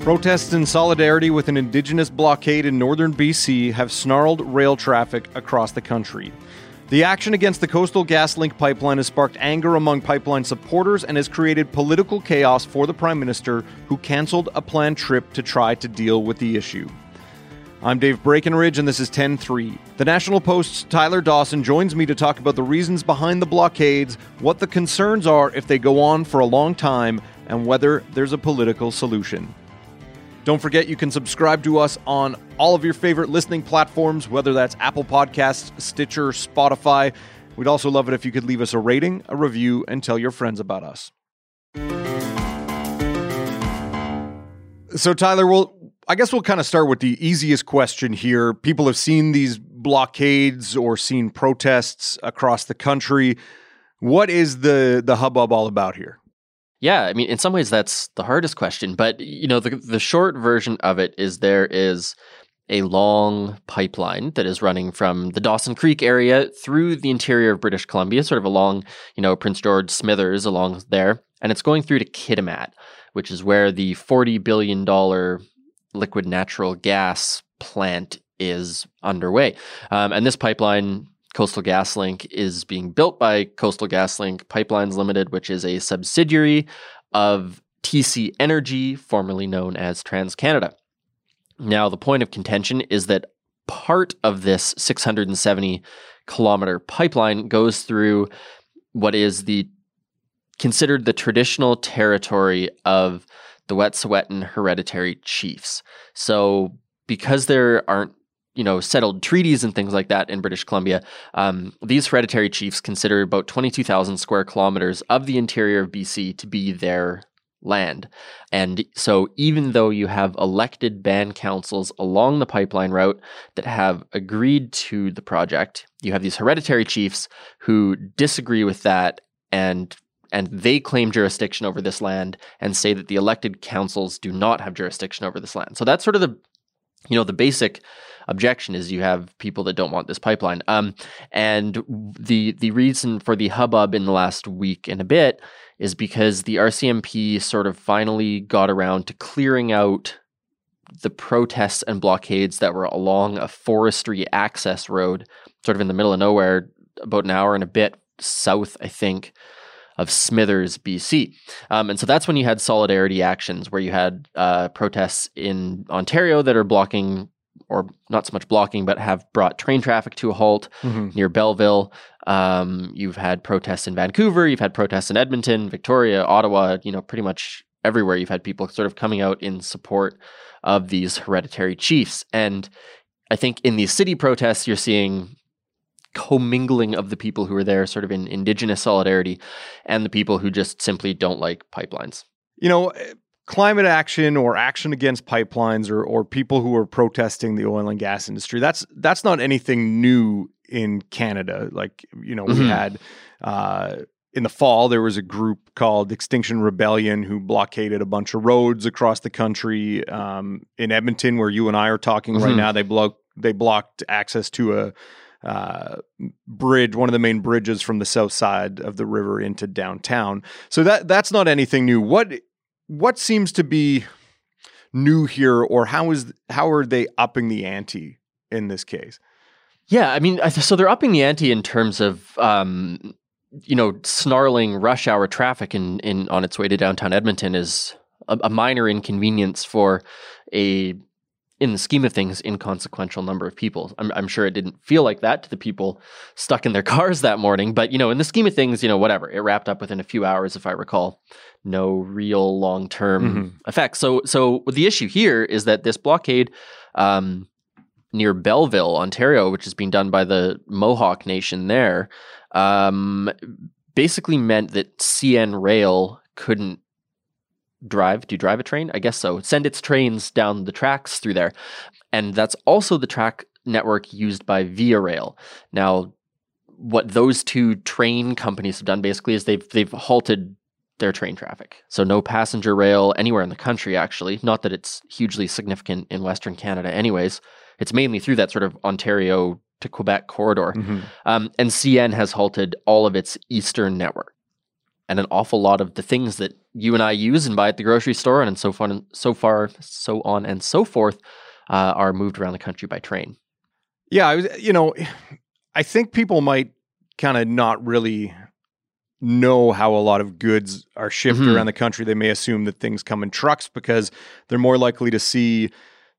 Protests in solidarity with an indigenous blockade in northern BC have snarled rail traffic across the country. The action against the Coastal GasLink pipeline has sparked anger among pipeline supporters and has created political chaos for the Prime Minister, who cancelled a planned trip to try to deal with the issue. I'm Dave Breakenridge, and this is 10 3. The National Post's Tyler Dawson joins me to talk about the reasons behind the blockades, what the concerns are if they go on for a long time, and whether there's a political solution. Don't forget you can subscribe to us on all of your favorite listening platforms, whether that's Apple Podcasts, Stitcher, Spotify. We'd also love it if you could leave us a rating, a review, and tell your friends about us. So, Tyler, we'll, I guess we'll kind of start with the easiest question here. People have seen these blockades or seen protests across the country. What is the the hubbub all about here? Yeah, I mean, in some ways, that's the hardest question. But you know, the the short version of it is there is a long pipeline that is running from the Dawson Creek area through the interior of British Columbia, sort of along, you know, Prince George Smithers along there, and it's going through to Kitimat, which is where the forty billion dollar liquid natural gas plant is underway. Um, and this pipeline Coastal GasLink is being built by Coastal GasLink Pipelines Limited, which is a subsidiary of TC Energy, formerly known as TransCanada. Now, the point of contention is that part of this 670 kilometer pipeline goes through what is the considered the traditional territory of the Wet'suwet'en hereditary chiefs. So, because there aren't you know, settled treaties and things like that in British Columbia, um, these hereditary chiefs consider about 22,000 square kilometers of the interior of BC to be their land. And so, even though you have elected band councils along the pipeline route that have agreed to the project, you have these hereditary chiefs who disagree with that and and they claim jurisdiction over this land and say that the elected councils do not have jurisdiction over this land. So that's sort of the you know the basic objection is you have people that don't want this pipeline. Um, and the the reason for the hubbub in the last week and a bit is because the RCMP sort of finally got around to clearing out the protests and blockades that were along a forestry access road, sort of in the middle of nowhere, about an hour and a bit south, I think, of Smithers, BC. Um, and so that's when you had solidarity actions, where you had uh, protests in Ontario that are blocking or not so much blocking, but have brought train traffic to a halt mm-hmm. near Belleville. Um, you've had protests in Vancouver, you've had protests in Edmonton, Victoria, Ottawa, you know, pretty much everywhere you've had people sort of coming out in support of these hereditary chiefs. And I think in these city protests, you're seeing commingling of the people who are there, sort of in indigenous solidarity, and the people who just simply don't like pipelines. You know, climate action or action against pipelines or or people who are protesting the oil and gas industry that's that's not anything new in Canada like you know mm-hmm. we had uh, in the fall there was a group called Extinction Rebellion who blockaded a bunch of roads across the country um, in Edmonton where you and I are talking mm-hmm. right now they blocked they blocked access to a uh, bridge, one of the main bridges from the south side of the river into downtown. So that that's not anything new. What what seems to be new here, or how is how are they upping the ante in this case? Yeah, I mean, so they're upping the ante in terms of um, you know snarling rush hour traffic in, in on its way to downtown Edmonton is a, a minor inconvenience for a in the scheme of things, inconsequential number of people. I'm, I'm, sure it didn't feel like that to the people stuck in their cars that morning, but you know, in the scheme of things, you know, whatever. It wrapped up within a few hours, if I recall. No real long term mm-hmm. effects. So, so the issue here is that this blockade um, near Belleville, Ontario, which is being done by the Mohawk Nation there, um, basically meant that CN Rail couldn't drive. Do you drive a train? I guess so. Send its trains down the tracks through there. And that's also the track network used by Via Rail. Now, what those two train companies have done basically is they've they've halted their train traffic. So no passenger rail anywhere in the country actually. Not that it's hugely significant in Western Canada anyways. It's mainly through that sort of Ontario to Quebec corridor. Mm-hmm. Um, and CN has halted all of its eastern network. And an awful lot of the things that you and I use and buy at the grocery store and so far and so far so on and so forth uh, are moved around the country by train. Yeah, I was, you know, I think people might kind of not really know how a lot of goods are shipped Mhm. around the country. They may assume that things come in trucks because they're more likely to see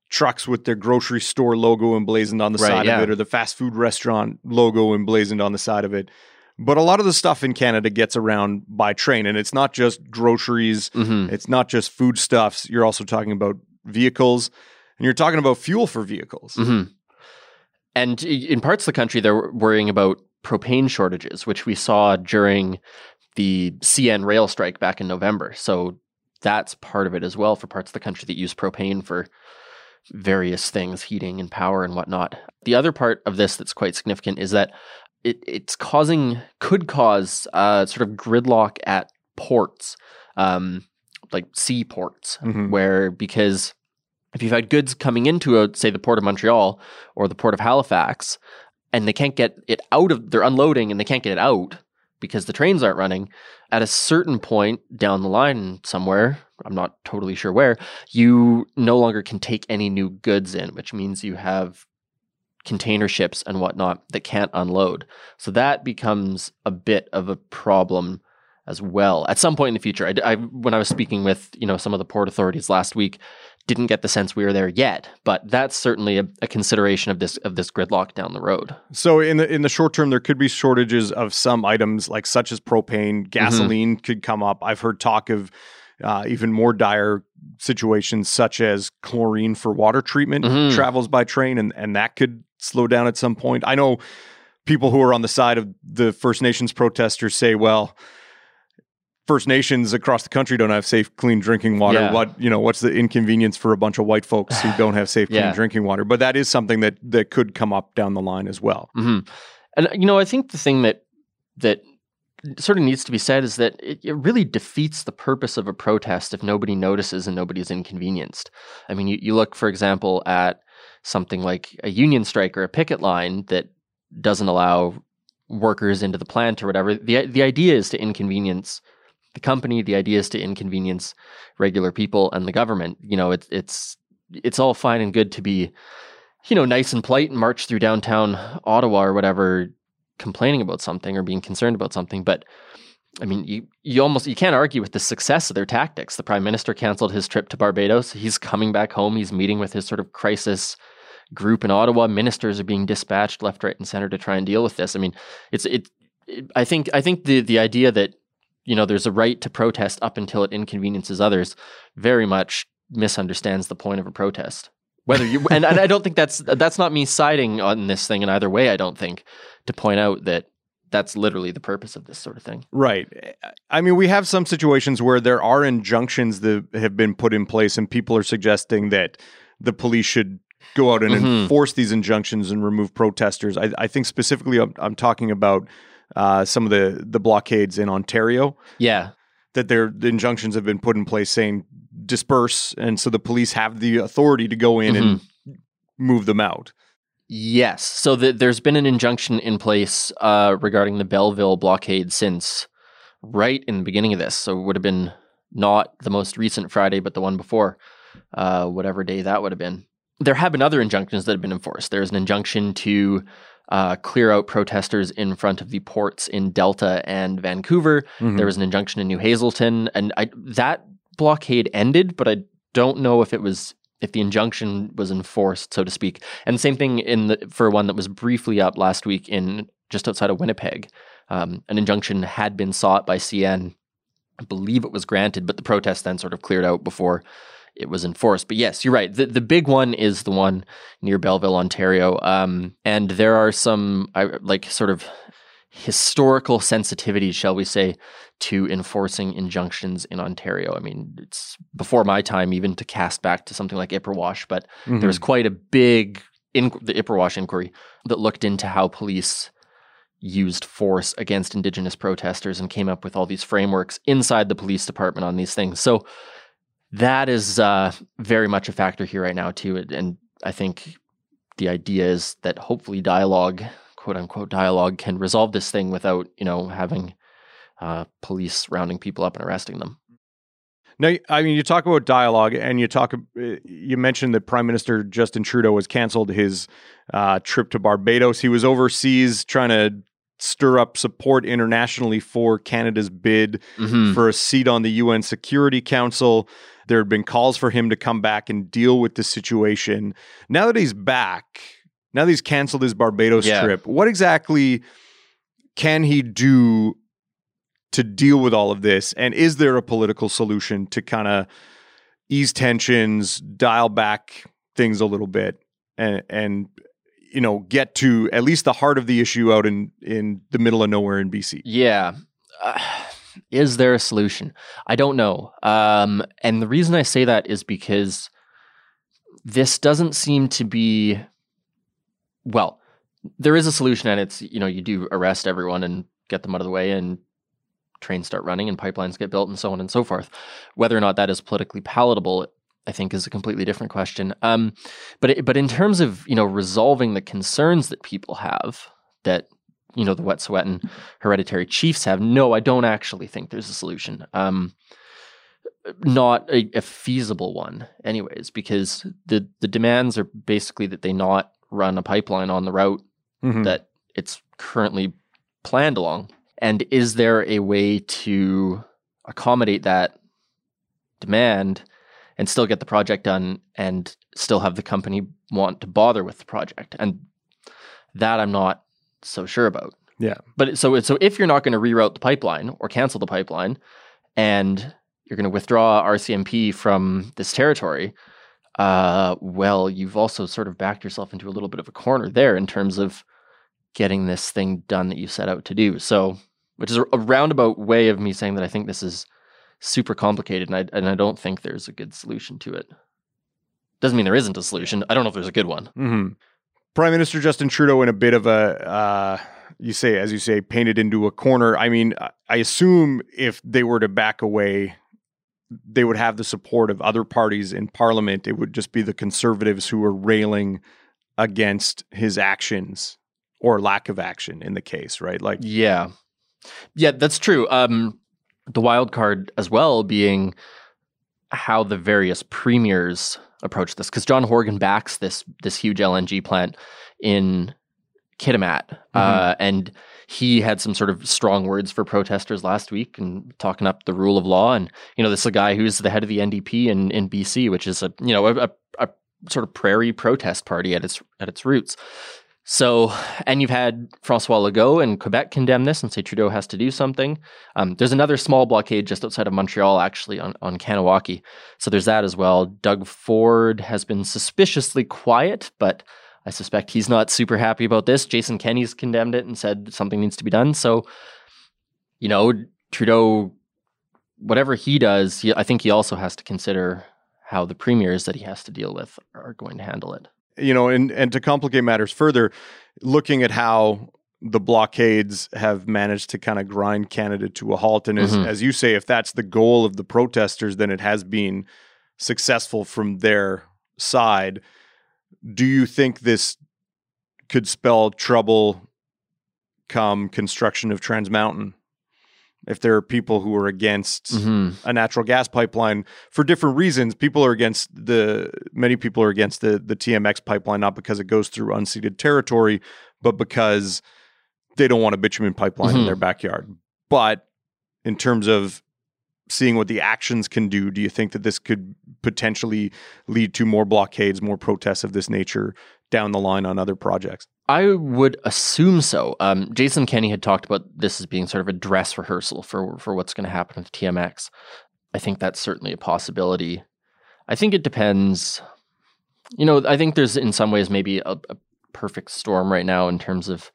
trucks with their grocery store logo emblazoned on the Right, side yeah. of it or the fast food restaurant logo emblazoned on the side of it. But a lot of the stuff in Canada gets around by train and it's not just groceries, hmm it's not just foodstuffs. You're also talking about vehicles and you're talking about fuel for vehicles. hmm And in parts of the country, they're worrying about propane shortages, which we saw during the CN rail strike back in November. So that's part of it as well for parts of the country that use propane for various things, heating and power and whatnot. The other part of this that's quite significant is that it, it's causing, could cause uh, sort of gridlock at ports, um, like seaports, Mhm. where because if you've had goods coming into, a, say, the port of Montreal or the port of Halifax, and they can't get it out of, they're unloading and they can't get it out because the trains aren't running. At a certain point down the line somewhere, I'm not totally sure where, you no longer can take any new goods in, which means you have container ships and whatnot that can't unload. So that becomes a bit of a problem as well at some point in the future. I, I- when I was speaking with you know some of the port authorities last week, didn't get the sense we were there yet, but that's certainly a, a consideration of this of this gridlock down the road. So in the in the short term, there could be shortages of some items, like such as propane, gasoline could come up. I've heard talk of uh, even more dire situations, such as chlorine for water treatment Mhm. travels by train, and and that could slow down at some point. I know people who are on the side of the First Nations protesters say, well. First Nations across the country don't have safe, clean drinking water. Yeah. What you know? What's the inconvenience for a bunch of white folks who don't have safe, clean Yeah. drinking water? But that is something that that could come up down the line as well. hmm And you know, I think the thing that that sort of needs to be said is that it, it really defeats the purpose of a protest if nobody notices and nobody's inconvenienced. I mean, you, you look, for example, at something like a union strike or a picket line that doesn't allow workers into the plant or whatever. the The idea is to inconvenience the company. The idea is to inconvenience regular people and the government. You know, it's it's it's all fine and good to be you know, nice and polite and march through downtown Ottawa or whatever, complaining about something or being concerned about something. But I mean, you you almost you can't argue with the success of their tactics. The prime minister canceled his trip to Barbados. He's coming back home. He's meeting with his sort of crisis group in Ottawa. Ministers are being dispatched left, right, and center to try and deal with this. I mean, it's it. it I think I think the the idea that you know there's a right to protest up until it inconveniences others very much misunderstands the point of a protest whether you and, and I don't think that's that's not me siding on this thing in either way. I don't think to point out that that's literally the purpose of this sort of thing. Right. I mean, we have some situations where there are injunctions that have been put in place, and people are suggesting that the police should go out and Mhm. enforce these injunctions and remove protesters. I, I think specifically, I'm, I'm talking about uh, some of the the blockades in Ontario Yeah, that their the injunctions have been put in place saying disperse, and so the police have the authority to go in and move them out. yes. So the, there's been an injunction in place uh, regarding the Belleville blockade since right in the beginning of this. So it would have been not the most recent Friday, but the one before, uh, whatever day that would have been. There have been other injunctions that have been enforced. There's an injunction to uh, clear out protesters in front of the ports in Delta and Vancouver. Mhm. There was an injunction in New Hazelton, and I, that blockade ended, but I don't know if it was if the injunction was enforced, so to speak. And same thing in the, for one that was briefly up last week in just outside of Winnipeg. Um, an injunction had been sought by CN. I believe it was granted, but the protest then sort of cleared out before it was enforced. But yes, you're right. The the big one is the one near Belleville, Ontario. Um, and there are some I, like sort of historical sensitivities, shall we say, to enforcing injunctions in Ontario. I mean, it's before my time even to cast back to something like Ipperwash, but Mhm. there was quite a big in the Ipperwash inquiry that looked into how police used force against indigenous protesters and came up with all these frameworks inside the police department on these things. So that is uh, very much a factor here right now too. And I think the idea is that hopefully dialogue, quote unquote dialogue, can resolve this thing without you know having uh, police rounding people up and arresting them. Now, I mean, you talk about dialogue, and you talk. uh, You mentioned that Prime Minister Justin Trudeau has canceled his uh, trip to Barbados. He was overseas trying to stir up support internationally for Canada's bid Mhm. for a seat on the UN Security Council. There had been calls for him to come back and deal with the situation. Now that he's back, now that he's canceled his Barbados Yeah. trip, what exactly can he do to deal with all of this? And is there a political solution to kind of ease tensions, dial back things a little bit, and and you know get to at least the heart of the issue out in in the middle of nowhere in BC? Yeah. Uh, is there a solution? I don't know. Um, and the reason I say that is because this doesn't seem to be, well, there is a solution, and it's, you know, you do arrest everyone and get them out of the way, and trains start running, and pipelines get built, and so on and so forth. Whether or not that is politically palatable, I think, is a completely different question. Um, but it, but in terms of you know resolving the concerns that people have that you know the Wet'suwet'en hereditary chiefs have, no, I don't actually think there's a solution. Um, not a, a feasible one, anyways, because the the demands are basically that they not run a pipeline on the route Mhm. that it's currently planned along. And is there a way to accommodate that demand and still get the project done and still have the company want to bother with the project? And that I'm not so sure about. Yeah. But so so if you're not going to reroute the pipeline or cancel the pipeline and you're going to withdraw RCMP from this territory, uh, well, you've also sort of backed yourself into a little bit of a corner there in terms of getting this thing done that you set out to do. So, which is a roundabout way of me saying that I think this is super complicated, and I and I don't think there's a good solution to it. Doesn't mean there isn't a solution. I don't know if there's a good one. hmm Prime Minister Justin Trudeau in a bit of a, uh, you say, as you say, painted into a corner. I mean, I- assume if they were to back away, they would have the support of other parties in Parliament. It would just be the Conservatives who are railing against his actions or lack of action in the case, right? Like, Yeah. Yeah, that's true. Um, the wild card as well being how the various premiers approach this, because John Horgan backs this this huge LNG plant in Kitimat, uh, and he had some sort of strong words for protesters last week and talking up the rule of law. And you know, this is a guy who's the head of the NDP in in BC, which is a you know a, a, a sort of prairie protest party at its at its roots. So, and you've had Francois Legault in Quebec condemn this and say Trudeau has to do something. Um, there's another small blockade just outside of Montreal, actually, on, on Kahnawake. So there's that as well. Doug Ford has been suspiciously quiet, but I suspect he's not super happy about this. Jason Kenney's condemned it and said something needs to be done. So, you know, Trudeau, whatever he does, he, I think he also has to consider how the premiers that he has to deal with are going to handle it. You know, and and to complicate matters further, looking at how the blockades have managed to kind of grind Canada to a halt, and as Mhm. as you say, if that's the goal of the protesters, then it has been successful from their side. Do you think this could spell trouble come construction of Trans Mountain? If there are people who are against Mhm. a natural gas pipeline for different reasons. People are against the many people are against the the TMX pipeline not because it goes through unceded territory, but because they don't want a bitumen pipeline in Mhm. their backyard. But in terms of seeing what the actions can do, do you think that this could potentially lead to more blockades, more protests of this nature down the line on other projects? I would assume so. Um, Jason Kenney had talked about this as being sort of a dress rehearsal for for what's going to happen with TMX. I think that's certainly a possibility. I think it depends. You know, I think there's in some ways maybe a, a perfect storm right now in terms of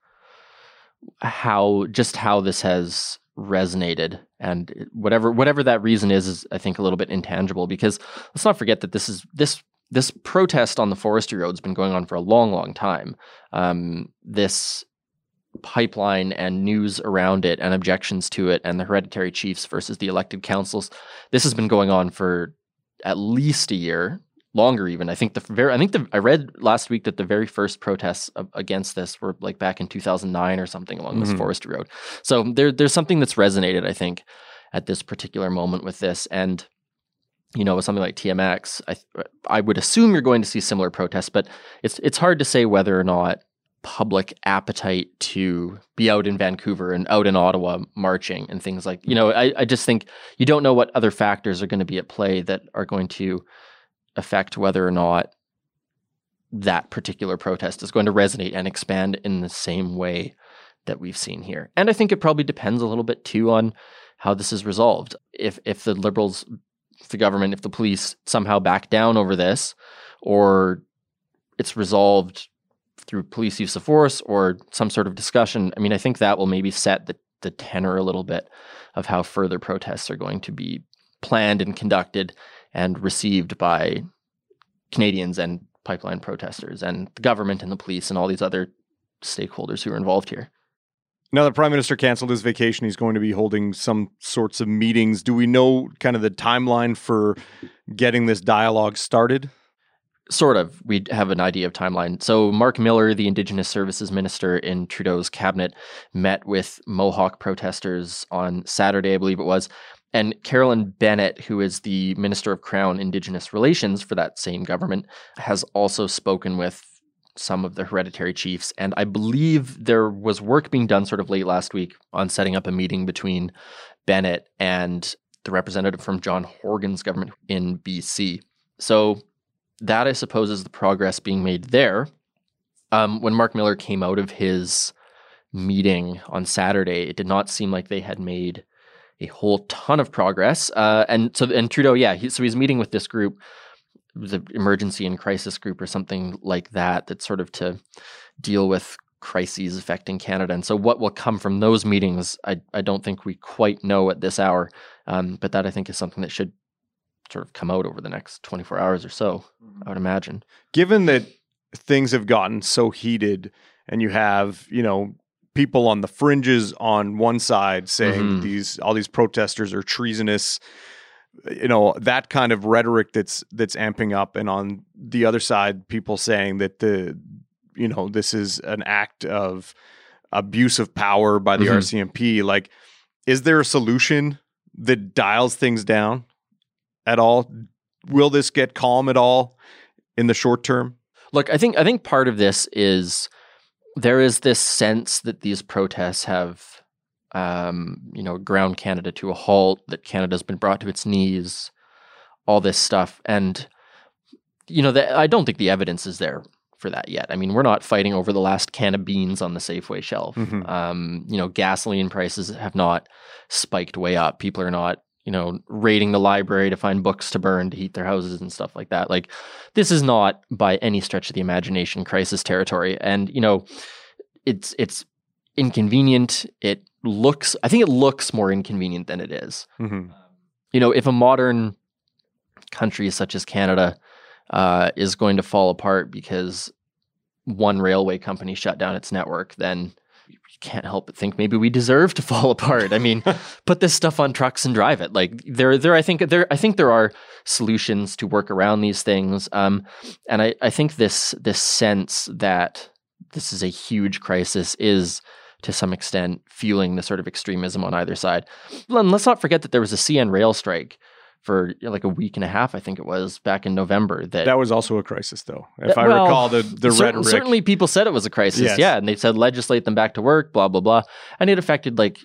how just how this has resonated and whatever whatever that reason is is I think a little bit intangible because let's not forget that this is this this protest on the forestry road has been going on for a long long time um, this pipeline and news around it and objections to it and the hereditary chiefs versus the elected councils this has been going on for at least a year longer even. I think the very I think the I read last week that the very first protests against this were like back in 2009 or something along this mm-hmm. forestry road. So there there's something that's resonated I think at this particular moment with this and you know with something like TMX I I would assume you're going to see similar protests but it's it's hard to say whether or not public appetite to be out in Vancouver and out in Ottawa marching and things like you know I, I just think you don't know what other factors are going to be at play that are going to affect whether or not that particular protest is going to resonate and expand in the same way that we've seen here. And I think it probably depends a little bit too on how this is resolved. If if the liberals, the government, if the police somehow back down over this, or it's resolved through police use of force or some sort of discussion, I mean, I think that will maybe set the, the tenor a little bit of how further protests are going to be planned and conducted and received by Canadians and pipeline protesters and the government and the police and all these other stakeholders who are involved here. Now the prime minister canceled his vacation, he's going to be holding some sorts of meetings. Do we know kind of the timeline for getting this dialogue started? Sort of. We have an idea of timeline. So Mark Miller, the Indigenous Services Minister in Trudeau's cabinet, met with Mohawk protesters on Saturday, I believe it was, and Carolyn Bennett, who is the Minister of Crown Indigenous Relations for that same government, has also spoken with some of the hereditary chiefs. And I believe there was work being done sort of late last week on setting up a meeting between Bennett and the representative from John Horgan's government in BC. So that, I suppose, is the progress being made there. Um, when Mark Miller came out of his meeting on Saturday, it did not seem like they had made a whole ton of progress. Uh, and so, and Trudeau, yeah, he, so he's meeting with this group, the emergency and crisis group or something like that, that's sort of to deal with crises affecting Canada. And so, what will come from those meetings, I, I don't think we quite know at this hour. Um, but that I think is something that should sort of come out over the next 24 hours or so, mm-hmm. I would imagine. Given that things have gotten so heated and you have, you know, people on the fringes on one side saying mm-hmm. these all these protesters are treasonous you know that kind of rhetoric that's that's amping up and on the other side people saying that the you know this is an act of abuse of power by the mm-hmm. RCMP like is there a solution that dials things down at all? Will this get calm at all in the short term? Look i think i think part of this is there is this sense that these protests have, um, you know, ground Canada to a halt, that Canada's been brought to its knees, all this stuff. And, you know, the, I don't think the evidence is there for that yet. I mean, we're not fighting over the last can of beans on the Safeway shelf. Mm-hmm. Um, you know, gasoline prices have not spiked way up. People are not you know, raiding the library to find books to burn to heat their houses and stuff like that. Like, this is not by any stretch of the imagination crisis territory. And, you know, it's it's inconvenient. It looks I think it looks more inconvenient than it is. Mm-hmm. You know, if a modern country such as Canada uh, is going to fall apart because one railway company shut down its network, then you can't help but think maybe we deserve to fall apart. I mean, put this stuff on trucks and drive it. Like there, there. I think there. I think there are solutions to work around these things. Um, and I, I think this this sense that this is a huge crisis is to some extent fueling the sort of extremism on either side. And let's not forget that there was a CN rail strike for like a week and a half, I think it was back in November. That that was also a crisis, though. If that, I well, recall the the cer- rhetoric, certainly people said it was a crisis. Yes. Yeah, and they said legislate them back to work, blah blah blah, and it affected like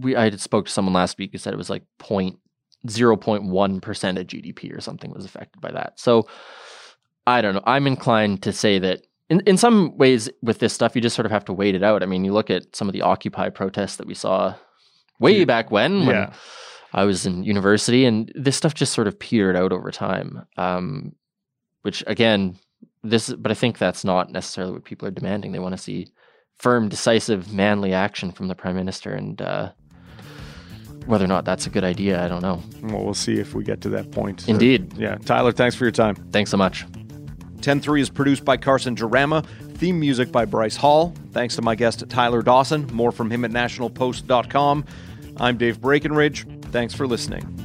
we. I spoke to someone last week who said it was like point zero point one percent of GDP or something was affected by that. So I don't know. I'm inclined to say that. In, in some ways, with this stuff, you just sort of have to wait it out. I mean, you look at some of the Occupy protests that we saw way back when, when yeah I was in university, and this stuff just sort of petered out over time. Um, which again, this, but I think that's not necessarily what people are demanding. They want to see firm, decisive, manly action from the prime minister, and uh, whether or not that's a good idea, I don't know. Well, we'll see if we get to that point. Indeed. yeah, Tyler, thanks for your time. Thanks so much. 10-3 is produced by Carson Jarama. Theme music by Bryce Hall. Thanks to my guest Tyler Dawson. More from him at nationalpost.com. I'm Dave Breakenridge. Thanks for listening.